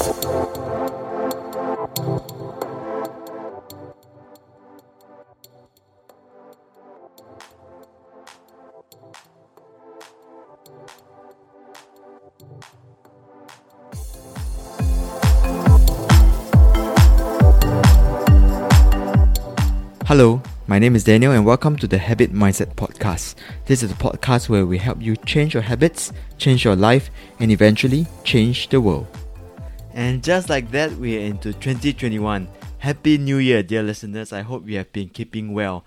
Hello, my name is Daniel, and welcome to the Habit Mindset Podcast. This is a podcast where we help you change your habits, change your life, and eventually change the world. And just like that, we are into 2021. Happy New Year, dear listeners. I hope you have been keeping well.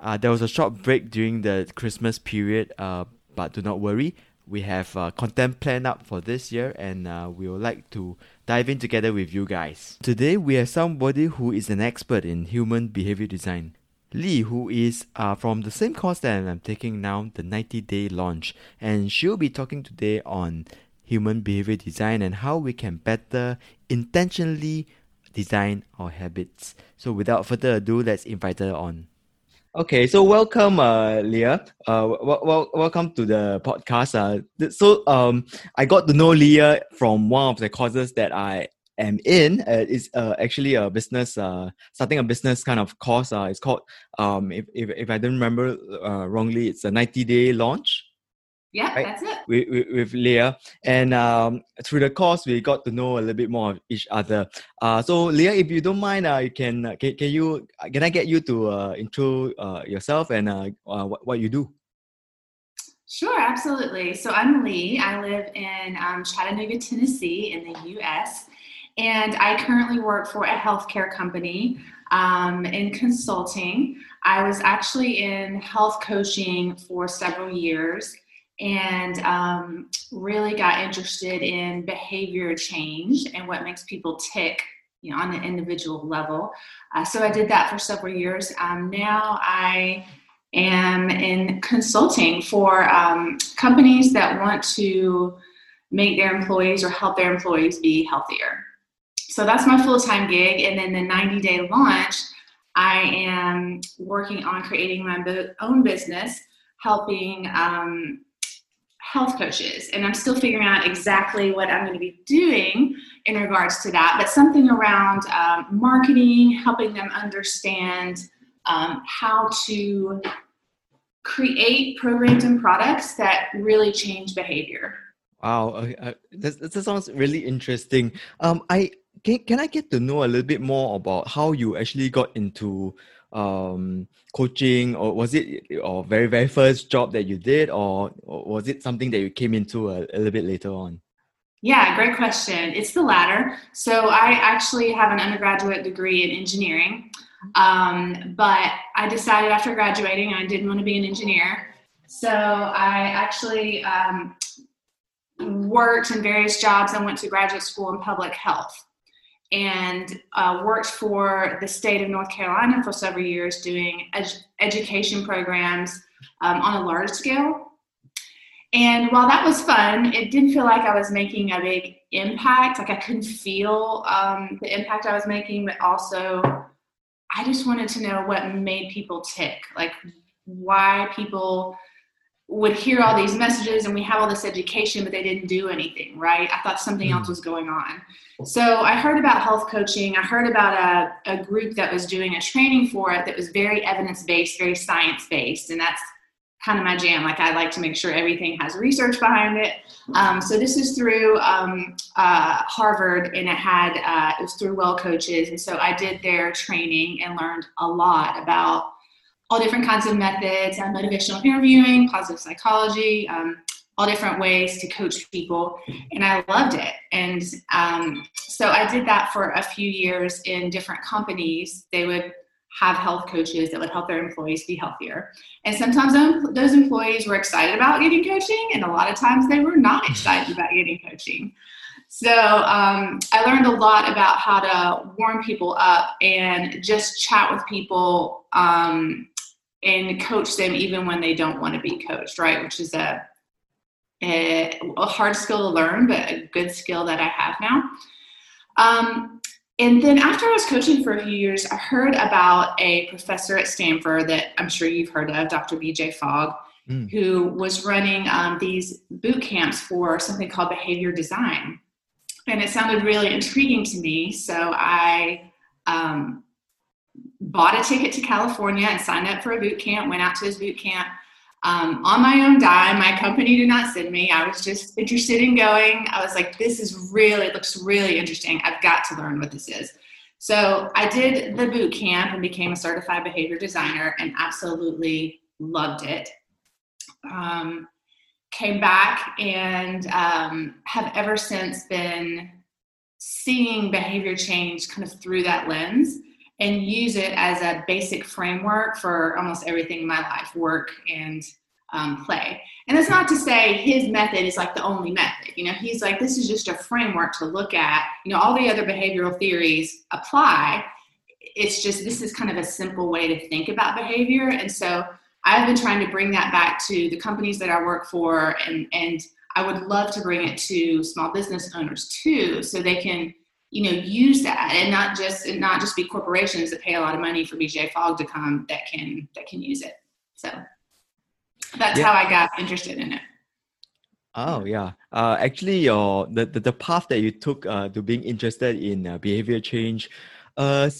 Uh, there was a short break during the Christmas period, uh, but do not worry. We have uh, content planned up for this year, and uh, we would like to dive in together with you guys. Today, we have somebody who is an expert in human behavior design. Leigh, who is uh, from the same course that I'm taking now, the 90 day launch, and she'll be talking today on human behavior design and how we can better intentionally design our habits. So, without further ado, let's invite her on. Okay, so welcome, uh, Leah. Uh, w- w- welcome to the podcast. Uh, th- so, um, I got to know Leah from one of the courses that I am in. Uh, it's uh, actually a business, uh, starting a business kind of course. Uh, it's called, um, if, if, if I don't remember uh, wrongly, it's a 90 day launch. Yeah, right? that's it. With, with, with Leah. And um, through the course, we got to know a little bit more of each other. Uh, so, Leah, if you don't mind, uh, you can, uh, can, can you can I get you to uh, intro uh, yourself and uh, uh, what, what you do? Sure, absolutely. So, I'm Leigh. I live in um, Chattanooga, Tennessee, in the U.S. And I currently work for a healthcare company um, in consulting. I was actually in health coaching for several years and um, really got interested in behavior change and what makes people tick you know, on an individual level. Uh, so I did that for several years. Um, now I am in consulting for um, companies that want to make their employees or help their employees be healthier. So that's my full time gig. And then the 90 day launch, I am working on creating my own business, helping um, health coaches. And I'm still figuring out exactly what I'm going to be doing in regards to that, but something around um, marketing, helping them understand um, how to create programs and products that really change behavior. Wow, uh, this, this sounds really interesting. Um, I can, can I get to know a little bit more about how you actually got into um, coaching, or was it your very very first job that you did, or, or was it something that you came into a, a little bit later on? Yeah, great question. It's the latter. So I actually have an undergraduate degree in engineering, um, but I decided after graduating I didn't want to be an engineer. So I actually um, worked in various jobs and went to graduate school in public health and uh, worked for the state of North Carolina for several years doing ed- education programs um, on a large scale. And while that was fun, it didn't feel like I was making a big impact. Like I couldn't feel um, the impact I was making, but also I just wanted to know what made people tick, like why people would hear all these messages and we have all this education, but they didn't do anything, right? I thought something else hmm. was going on. So I heard about health coaching. I heard about a, a group that was doing a training for it that was very evidence based, very science based. And that's kind of my jam. Like I like to make sure everything has research behind it. Um, so this is through um, uh, Harvard, and it had uh, it was through Wellcoaches, and so I did their training and learned a lot about all different kinds of methods, uh, motivational interviewing, positive psychology, um, all different ways to coach people. And I loved it. And um, so I did that for a few years in different companies. They would have health coaches that would help their employees be healthier. And sometimes those employees were excited about getting coaching, and a lot of times they were not excited about getting coaching. So um, I learned a lot about how to warm people up and just chat with people um, and coach them even when they don't want to be coached, right? Which is a, a, a hard skill to learn, but a good skill that I have now. Um, and then after I was coaching for a few years, I heard about a professor at Stanford that I'm sure you've heard of, Dr. BJ Fogg, mm. who was running um, these boot camps for something called behavior design. and it sounded really intriguing to me. So I um, bought a ticket to California and signed up for a boot camp, went out to his boot camp. Um, on my own dime. My company did not send me. I was just interested in going. I was like, this is really, it looks really interesting. I've got to learn what this is. So I did the boot camp and became a certified behavior designer and absolutely loved it. Um, came back and um, have ever since been seeing behavior change kind of through that lens and use it as a basic framework for almost everything in my life work and um, play. And that's not to say his method is like the only method. You know, he's like, this is just a framework to look at. You know, all the other behavioral theories apply. It's just this is kind of a simple way to think about behavior. And so I've been trying to bring that back to the companies that I work for, and and I would love to bring it to small business owners too, so they can you know use that and not just and not just be corporations that pay a lot of money for BJ Fogg to come that can that can use it. So that's yeah. how I got interested in it. Oh yeah, uh, actually, your the, the, the path that you took uh, to being interested in uh, behavior change, uh,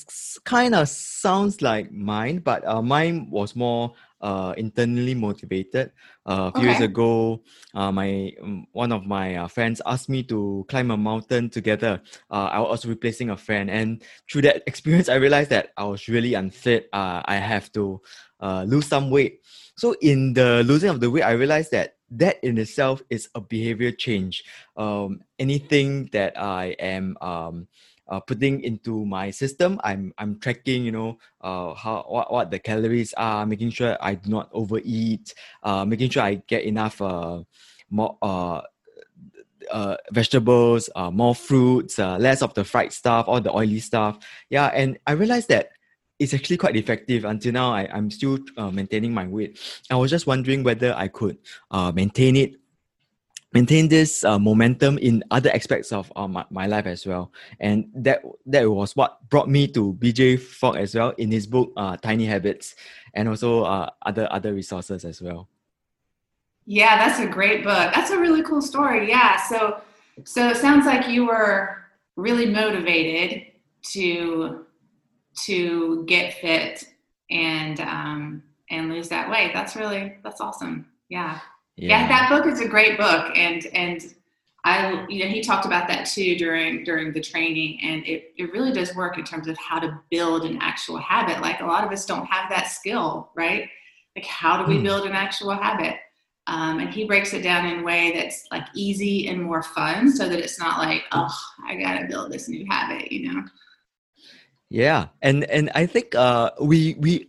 kind of sounds like mine, but uh, mine was more uh, internally motivated. Uh, a few okay. years ago, uh, my um, one of my uh, friends asked me to climb a mountain together. Uh, I was also replacing a friend, and through that experience, I realized that I was really unfit. Uh, I have to uh, lose some weight. So in the losing of the weight, I realized that that in itself is a behavior change. Um, anything that I am um, uh, putting into my system, I'm I'm tracking, you know, uh, how what, what the calories are, making sure I do not overeat, uh, making sure I get enough uh, more uh, uh, vegetables, uh, more fruits, uh, less of the fried stuff, all the oily stuff. Yeah, and I realized that it's actually quite effective. Until now, I, I'm still uh, maintaining my weight. I was just wondering whether I could uh, maintain it, maintain this uh, momentum in other aspects of uh, my, my life as well. And that that was what brought me to BJ Fogg as well in his book uh, Tiny Habits, and also uh, other other resources as well. Yeah, that's a great book. That's a really cool story. Yeah, so so it sounds like you were really motivated to to get fit and um, and lose that weight. That's really that's awesome. Yeah. Yeah. yeah. that book is a great book and and I you know he talked about that too during during the training and it, it really does work in terms of how to build an actual habit. Like a lot of us don't have that skill, right? Like how do we mm. build an actual habit? Um, and he breaks it down in a way that's like easy and more fun so that it's not like, oh, I gotta build this new habit, you know. Yeah, and and I think uh we we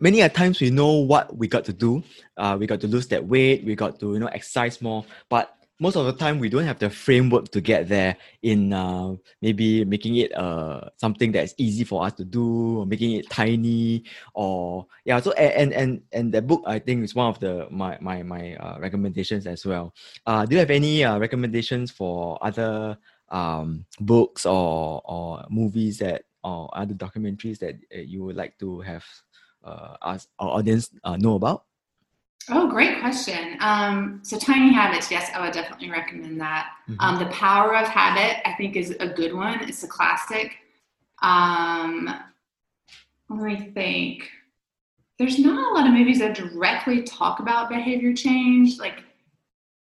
many a times we know what we got to do. Uh, we got to lose that weight. We got to you know exercise more, but most of the time we don't have the framework to get there in uh, maybe making it uh, something that's easy for us to do or making it tiny or yeah so and and and the book i think is one of the my my, my uh, recommendations as well uh, do you have any uh, recommendations for other um, books or or movies that or other documentaries that you would like to have uh, us, our audience uh, know about? Oh, great question. Um, so, Tiny Habits, yes, I would definitely recommend that. Mm-hmm. Um, the Power of Habit, I think, is a good one. It's a classic. Um, let me think. There's not a lot of movies that directly talk about behavior change, like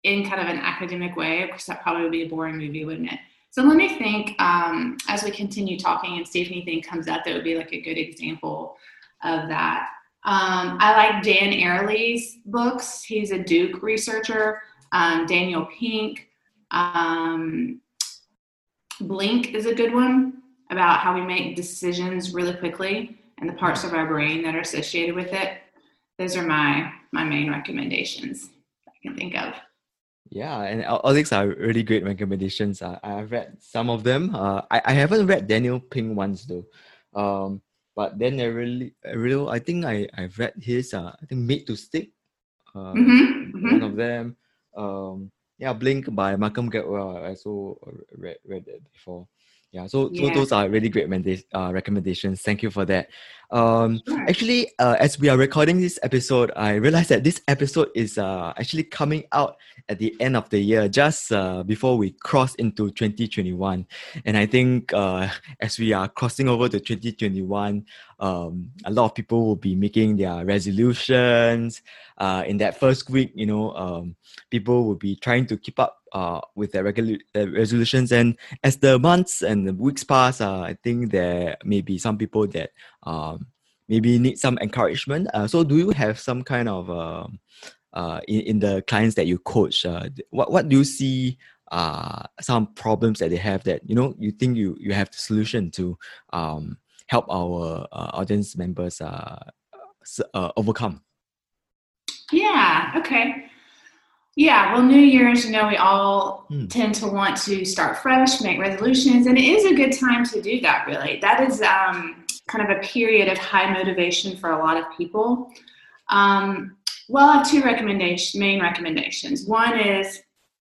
in kind of an academic way. Of course, that probably would be a boring movie, wouldn't it? So let me think um, as we continue talking and see if anything comes up that would be like a good example of that. Um, I like Dan Ariely's books. He's a Duke researcher. Um, Daniel Pink. Um, Blink is a good one about how we make decisions really quickly and the parts of our brain that are associated with it. Those are my my main recommendations I can think of. Yeah, and all these are really great recommendations. I've read some of them. Uh, I, I haven't read Daniel Pink ones though. Um, but then I really, I really, I think I I've read his. Uh, I think Made to Stick. Uh, mm-hmm, mm-hmm. One of them. Um, yeah, Blink by Malcolm Gladwell. I also read read it before. Yeah, so, Yeah. so those are really great manda- uh, recommendations. Thank you for that. Um, Sure. Actually, uh, as we are recording this episode, I realized that this episode is uh, actually coming out at the end of the year, just uh, before we cross into 2021. And I think uh, as we are crossing over to 2021, um, a lot of people will be making their resolutions. Uh, in that first week, you know, um, people will be trying to keep up uh, with their, regulu- their resolutions. And as the months and the weeks pass, uh, I think there may be some people that um, maybe need some encouragement. Uh, so, do you have some kind of um uh, in, in the clients that you coach? Uh, what what do you see? Uh, some problems that they have that you know you think you you have the solution to um, help our uh, audience members uh, uh, overcome. Yeah, okay. Yeah, well, New Year's, you know, we all Hmm. tend to want to start fresh, make resolutions, and it is a good time to do that, really. That is um, kind of a period of high motivation for a lot of people. Um, well, I have two recommendation, main recommendations. One is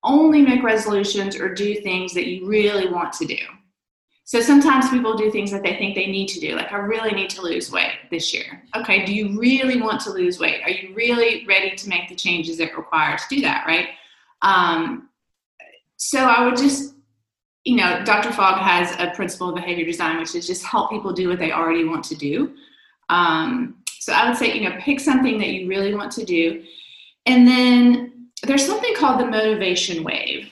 only make resolutions or do things that you really want to do. So sometimes people do things that they think they need to do, like I really need to lose weight this year. Okay, do you really want to lose weight? Are you really ready to make the changes that require to do that, right? Um, so I would just, you know, Dr. Fogg has a principle of behavior design, which is just help people do what they already want to do. Um, so I would say, you know, pick something that you really want to do. And then there's something called the motivation wave,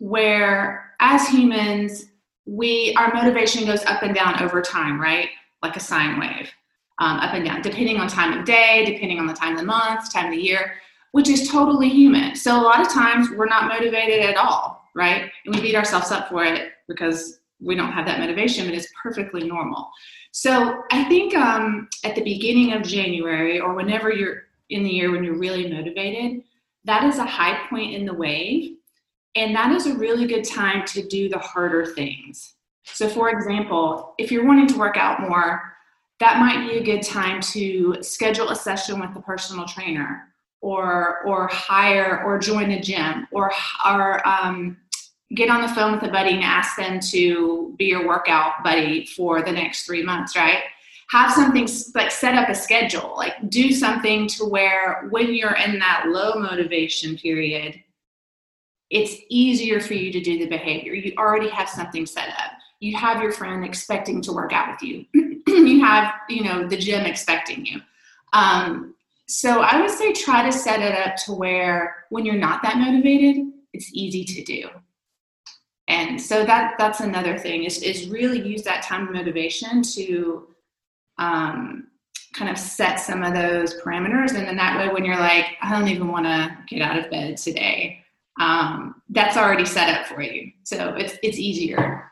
where as humans, we our motivation goes up and down over time, right? Like a sine wave, um, up and down, depending on time of day, depending on the time of the month, time of the year, which is totally human. So a lot of times we're not motivated at all, right? And we beat ourselves up for it because we don't have that motivation, but it's perfectly normal. So I think um, at the beginning of January or whenever you're in the year when you're really motivated, that is a high point in the wave. And that is a really good time to do the harder things. So, for example, if you're wanting to work out more, that might be a good time to schedule a session with the personal trainer or or hire or join a gym or or um, get on the phone with a buddy and ask them to be your workout buddy for the next three months right have something like set up a schedule like do something to where when you're in that low motivation period it's easier for you to do the behavior. You already have something set up. You have your friend expecting to work out with you. You have you know the gym expecting you. Um, so i would say try to set it up to where when you're not that motivated it's easy to do. And so that that's another thing is, is really use that time of motivation to um, kind of set some of those parameters. And then that way when you're like i don't even want to get out of bed today um, that's already set up for you so it's it's easier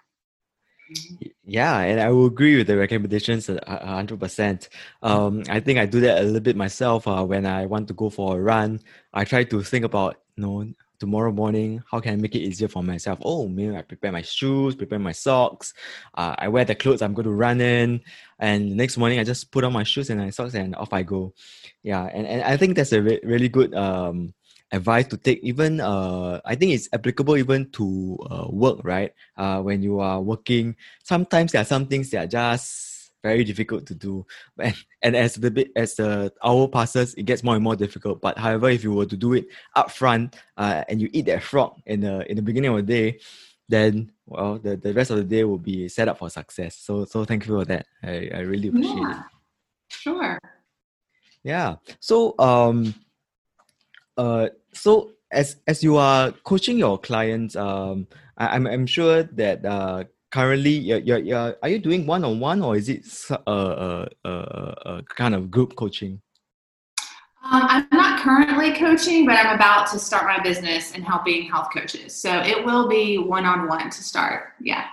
Yeah, and I will agree with the recommendations a a hundred percent. Um, I think I do that a little bit myself. Uh, when I want to go for a run, I try to think about, you know, tomorrow morning, how can I make it easier for myself? Oh, maybe I prepare my shoes, prepare my socks. Uh, I wear the clothes I'm going to run in, and the next morning I just put on my shoes and my socks and off I go. Yeah, and, and I think that's a re- really good um advice to take. Even uh, I think it's applicable even to uh, work, right? Uh, when you are working sometimes there are some things that are just very difficult to do and, and as the bit as the hour passes it gets more and more difficult but however if you were to do it up front uh, and you eat that frog in the in the beginning of the day then well the, the rest of the day will be set up for success so so thank you for that i, I really appreciate it sure yeah. So um uh so as as you are coaching your clients, um I, I'm I'm sure that uh currently you're, you're, you're are you doing one on one or is it a, a, a kind of group coaching? Um, I'm not currently coaching, but I'm about to start my business and helping health coaches. So it will be one on one to start. Yeah.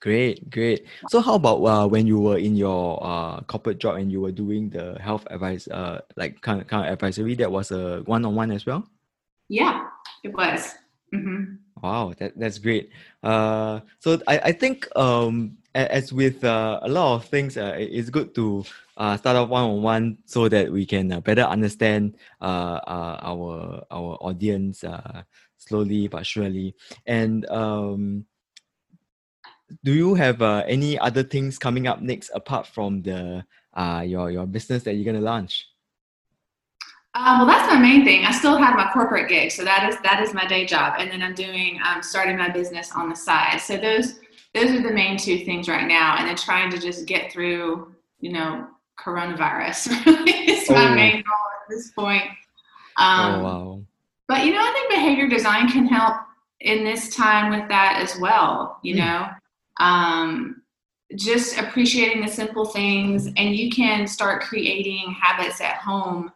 Great, great. So how about uh, when you were in your uh, corporate job and you were doing the health advice, uh, like kind of, kind of advisory, that was a one on one as well? Yeah, it was. hmm Wow, that, that's great. Uh, so I, I think um, as with uh, a lot of things, uh, it's good to uh, start off one on one so that we can uh, better understand uh, uh, our our audience uh, slowly but surely. And um, do you have uh, any other things coming up next apart from the uh, your your business that you're gonna launch? Um, well, that's my main thing. I still have my corporate gig, so that is that is my day job, and then I'm doing um, starting my business on the side. So those those are the main two things right now, and then trying to just get through, you know, coronavirus. it's my oh. main goal at this point. Oh, um, oh wow! But you know, I think behavior design can help in this time with that as well. You mm. know, um, just appreciating the simple things, and you can start creating habits at home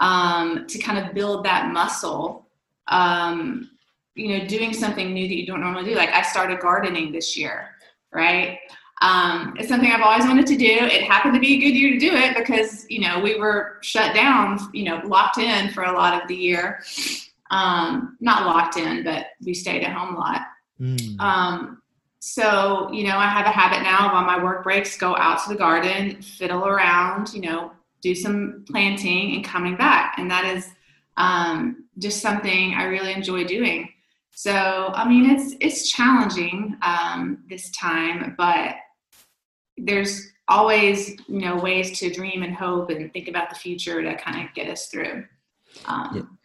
um, to kind of build that muscle. Um, you know, doing something new that you don't normally do. Like I started gardening this year, right? Um, it's something I've always wanted to do. It happened to be a good year to do it because you know we were shut down, you know, locked in for a lot of the year. Um, not locked in, but we stayed at home a lot. Mm. So you know, I have a habit now of on my work breaks go out to the garden, fiddle around, you know, do some planting and coming back, and that is um, just something I really enjoy doing. So I mean, it's it's challenging um, this time, but there's always you know ways to dream and hope and think about the future to kind of get us through. Um,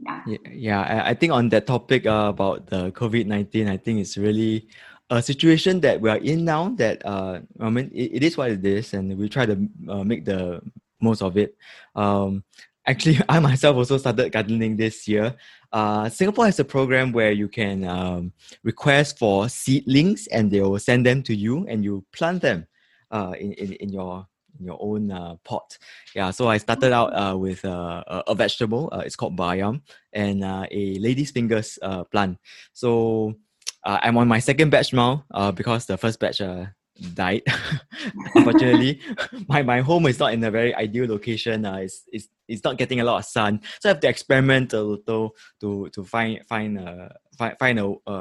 yeah. yeah. Yeah, I think on that topic uh, about the COVID nineteen, I think it's really a situation that we are in now. That uh, I mean, it, it is what it is, and we try to uh, make the most of it. Um, actually, I myself also started gardening this year. Uh, Singapore has a program where you can um, request for seedlings and they will send them to you and you plant them uh, in, in, in your in your own uh, pot. Yeah, so I started out uh, with uh, a vegetable. Uh, it's called bayam and uh, a lady's fingers uh, plant. So uh, I'm on my second batch now uh, because the first batch uh, died. Unfortunately, my, my home is not in a very ideal location. Uh, it's, it's, it's not getting a lot of sun, so I have to experiment a little to to find find a find, find a, a,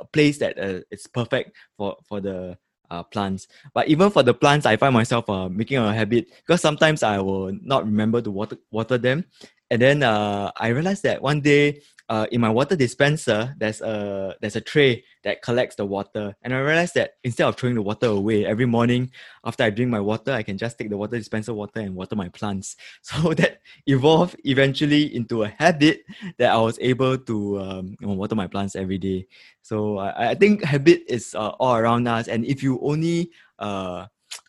a place that uh, is perfect for for the uh, plants. But even for the plants, I find myself uh, making a habit because sometimes I will not remember to water water them, and then uh, I realized that one day uh, in my water dispenser, there's a there's a tray that collects the water, and I realized that instead of throwing the water away every morning after I drink my water, I can just take the water dispenser water and water my plants. So that evolved eventually into a habit that I was able to um, water my plants every day. So I, I think habit is uh, all around us, and if you only uh,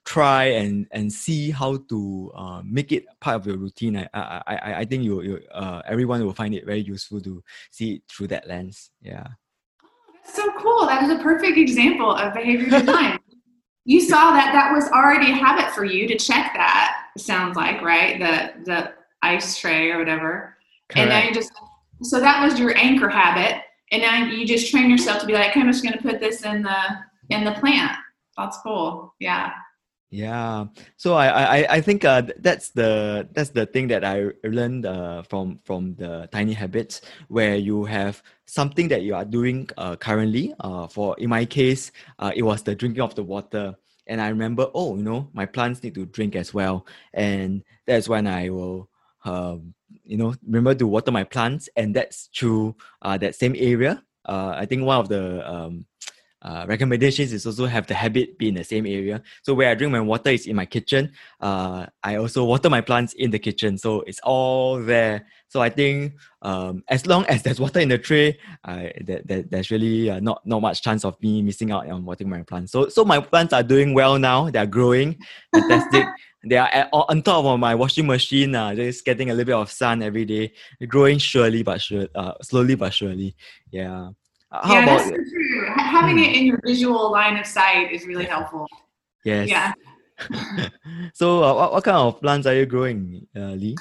try and and see how to uh, make it part of your routine, I I I I think you you uh, everyone will find it very useful to see it through that lens. Yeah. that's so cool. That is a perfect example of behavior design. you saw that that was already a habit for you to check that. Sounds like right the the ice tray or whatever, Correct. and now you just so that was your anchor habit, and now you just train yourself to be like, okay, I'm just going to put this in the in the plant. That's cool. Yeah. Yeah, so I I I think uh, that's the that's the thing that I learned uh, from from the tiny habits where you have something that you are doing uh, currently. Uh, for in my case, uh, it was the drinking of the water, and I remember oh you know my plants need to drink as well, and that's when I will um you know remember to water my plants, and that's through uh, that same area. Uh, I think one of the um, uh, recommendations is also have the habit be in the same area. So where I drink my water is in my kitchen. Uh, I also water my plants in the kitchen, so it's all there. So I think um, as long as there's water in the tray, uh, that, that there's really uh, not not much chance of me missing out on watering my plants. So so my plants are doing well now. They are growing, fantastic. they are at, on top of my washing machine, uh, just getting a little bit of sun every day, growing surely but sure, uh, slowly but surely. Yeah. How yeah, that's true. Having it in your visual line of sight is really helpful. Yes. Yeah. so, uh, what, what kind of plants are you growing, uh, Leigh?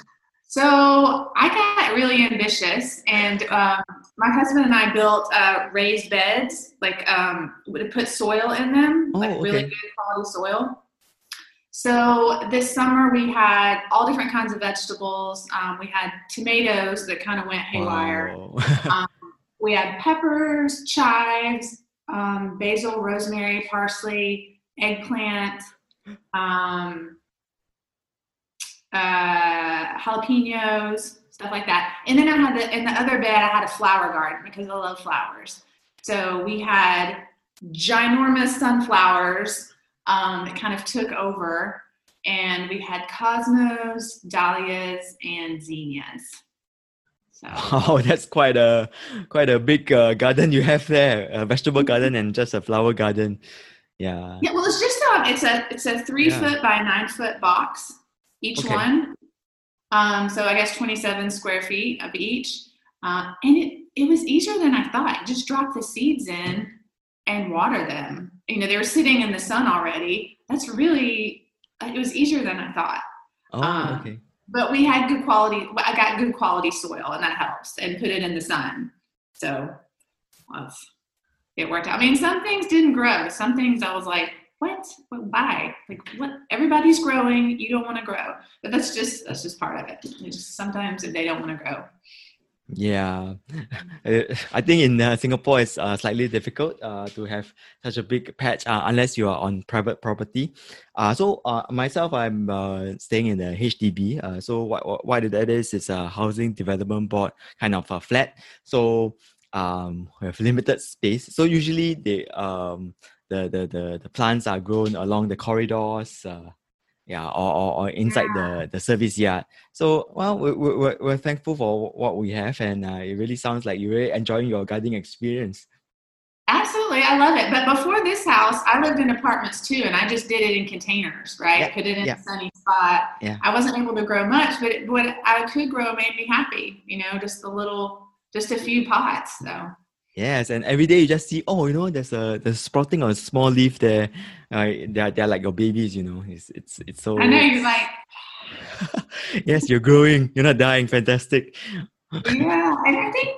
So I got really ambitious, and um, my husband and I built uh, raised beds, like um, to put soil in them, oh, like okay. really good quality soil. So this summer we had all different kinds of vegetables. Um, we had tomatoes that kind of went haywire. um, we had peppers, chives, um, basil, rosemary, parsley, eggplant, um, uh, jalapenos, stuff like that. And then I had the in the other bed I had a flower garden because I love flowers. So we had ginormous sunflowers um, that kind of took over. And we had cosmos, dahlias, and zinnias. So. Oh, that's quite a quite a big uh, garden you have there. A vegetable garden and just a flower garden. Yeah. Yeah. Well, it's just a um, it's a it's a three yeah. foot by nine foot box each okay. one. Um, so I guess twenty seven square feet of each, uh, and it it was easier than I thought. Just drop the seeds in and water them. You know, they were sitting in the sun already. That's really it was easier than I thought. Oh, um, okay but we had good quality. I got good quality soil, and that helps. And put it in the sun, so it worked out. I mean, some things didn't grow. Some things I was like, "What? Why? Like, what? Everybody's growing. You don't want to grow." But that's just that's just part of it. It's just sometimes they don't want to grow. Yeah, I think in uh, Singapore it's uh, slightly difficult uh, to have such a big patch uh, unless you are on private property. Uh, so uh, myself, I'm staying in the HDB. So what, what that is is a housing development board kind of a flat. So um, we have limited space. So usually um the the the, the plants are grown along the corridors. Yeah, or, or, or inside yeah. the, the service yard. So, well, we're, we're, we're thankful for what we have, and uh, it really sounds like you're really enjoying your gardening experience. Absolutely, I love it. But before this house, I lived in apartments too, and I just did it in containers, right? Yeah. Put it in yeah. a sunny spot. Yeah. I wasn't able to grow much, but it, what I could grow made me happy. You know, just a little, just a few pots. So Yes, and every day you just see, oh, you know, there's a there's sprouting on a small leaf there. Uh, they're they're like your babies, you know. It's it's it's so. I know you're like. yes, you're growing. You're not dying. Fantastic. yeah, and I think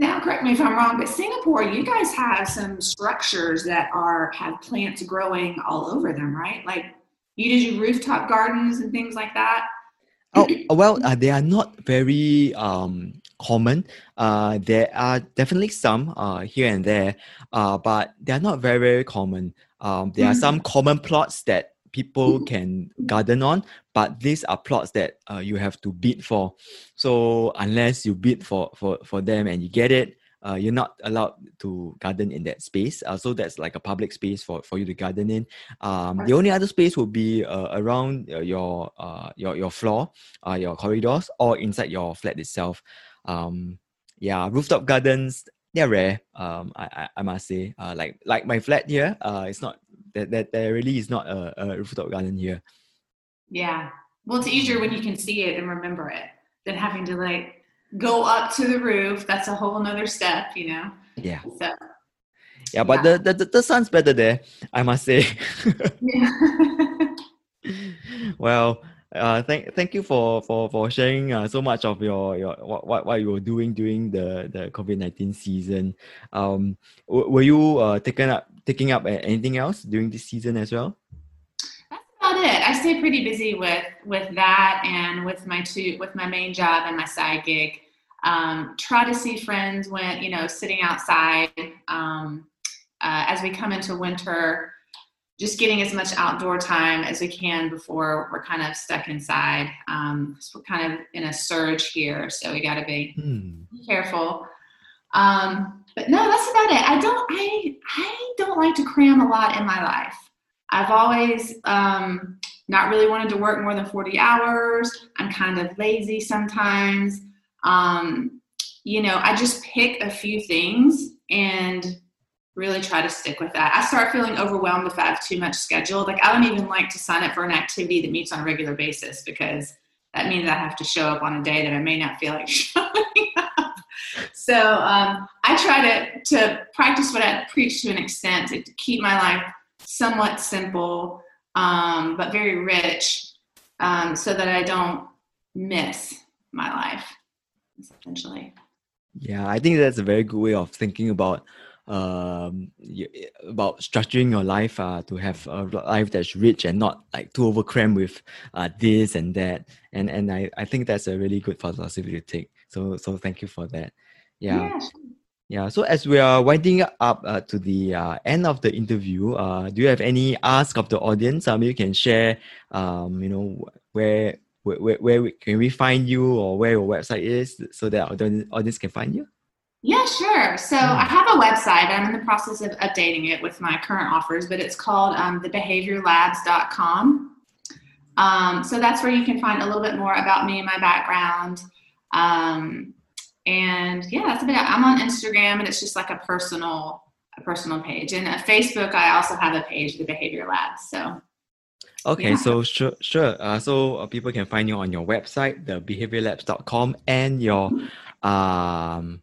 now, correct me if I'm wrong, but Singapore, you guys have some structures that are have plants growing all over them, right? Like you did your rooftop gardens and things like that. Oh well, uh, they are not very um common. Uh, there are definitely some uh, here and there, uh, but they are not very, very common. Um, there mm-hmm. are some common plots that people can garden on, but these are plots that uh, you have to bid for. So unless you bid for, for, for them and you get it, uh, you're not allowed to garden in that space. Uh, so that's like a public space for, for you to garden in. Um, the only other space would be uh, around uh, your, uh, your your floor, uh, your corridors, or inside your flat itself. Um, yeah, rooftop gardens they're rare. Um, I, I, I must say, uh, like like my flat here, uh, it's not that that there really is not a, a rooftop garden here. Yeah, well, it's easier when you can see it and remember it than having to like go up to the roof. That's a whole another step, you know. Yeah. So. Yeah, but yeah. The, the the sun's better there, I must say. yeah. well, uh, thank thank you for for for sharing uh, so much of your your what what, you were doing during the the COVID nineteen season. Um, were you uh, taking up taking up anything else during this season as well? That's about it. I stay pretty busy with with that and with my two with my main job and my side gig. Um, try to see friends when you know sitting outside. Um, uh, as we come into winter, just getting as much outdoor time as we can before we're kind of stuck inside. Um, we're kind of in a surge here, so we got to be hmm. careful. Um, but no, that's about it. I don't. I I don't like to cram a lot in my life. I've always um, not really wanted to work more than forty hours. I'm kind of lazy sometimes. Um, you know, I just pick a few things and really try to stick with that. I start feeling overwhelmed if I have too much scheduled. Like I don't even like to sign up for an activity that meets on a regular basis because that means I have to show up on a day that I may not feel like showing up. So um, I try to to practice what I preach to an extent to, keep my life somewhat simple um, but very rich, um, so that I don't miss my life. Essentially. Yeah, I think that's a very good way of thinking about um, about structuring your life uh, to have a life that's rich and not like too overcrammed with uh, this and that. And and I, I think that's a really good philosophy to take. So so thank you for that. Yeah. yeah. Yeah, so as we are winding up uh, to the uh, end of the interview, uh, do you have any ask of the audience? Um, you can share, um, you know, where where, where, where can we find you or where your website is so that our audience can find you? Yeah, sure. So Hmm. I have a website. I'm in the process of updating it with my current offers, but it's called um, thebehaviorlabs.com. Um, so that's where you can find a little bit more about me and my background. Um, and yeah, that's about. I'm on Instagram, and it's just like a personal, a personal page. And uh, Facebook, I also have a page, the Behavior Labs. So Okay, Yeah. so sure, sure. Uh, so uh, people can find you on your website, the behaviorlabs.com, and your um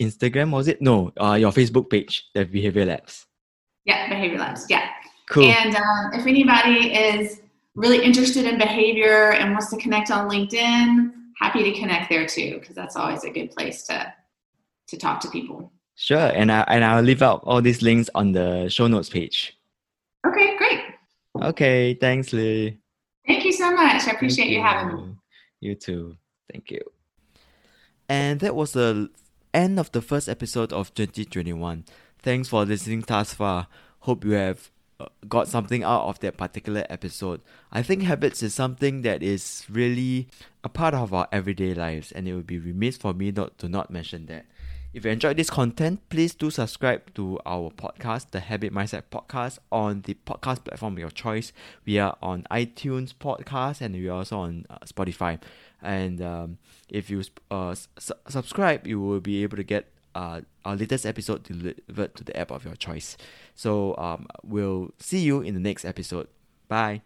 Instagram, was it? No, uh, your Facebook page, the Behavior Labs. yeah, Behavior Labs. Yeah. Cool. And um, if anybody is really interested in behavior and wants to connect on LinkedIn, happy to connect there too, because that's always a good place to to talk to people. Sure, and I and I'll leave out all these links on the show notes page. Okay, great. Okay, thanks, Leigh. Thank you so much. I appreciate you having me. You too. Thank you. And that was the end of the first episode of 2021. Thanks for listening thus far. Hope you have uh, got something out of that particular episode. I think habits is something that is really a part of our everyday lives, and it would be remiss for me not to not mention that. If you enjoyed this content, please do subscribe to our podcast, the Habit Mindset Podcast, on the podcast platform of your choice. We are on iTunes Podcast and we are also on uh, Spotify. And um, if you uh, s- subscribe, you will be able to get uh, our latest episode delivered to the app of your choice. So um, we'll see you in the next episode. Bye.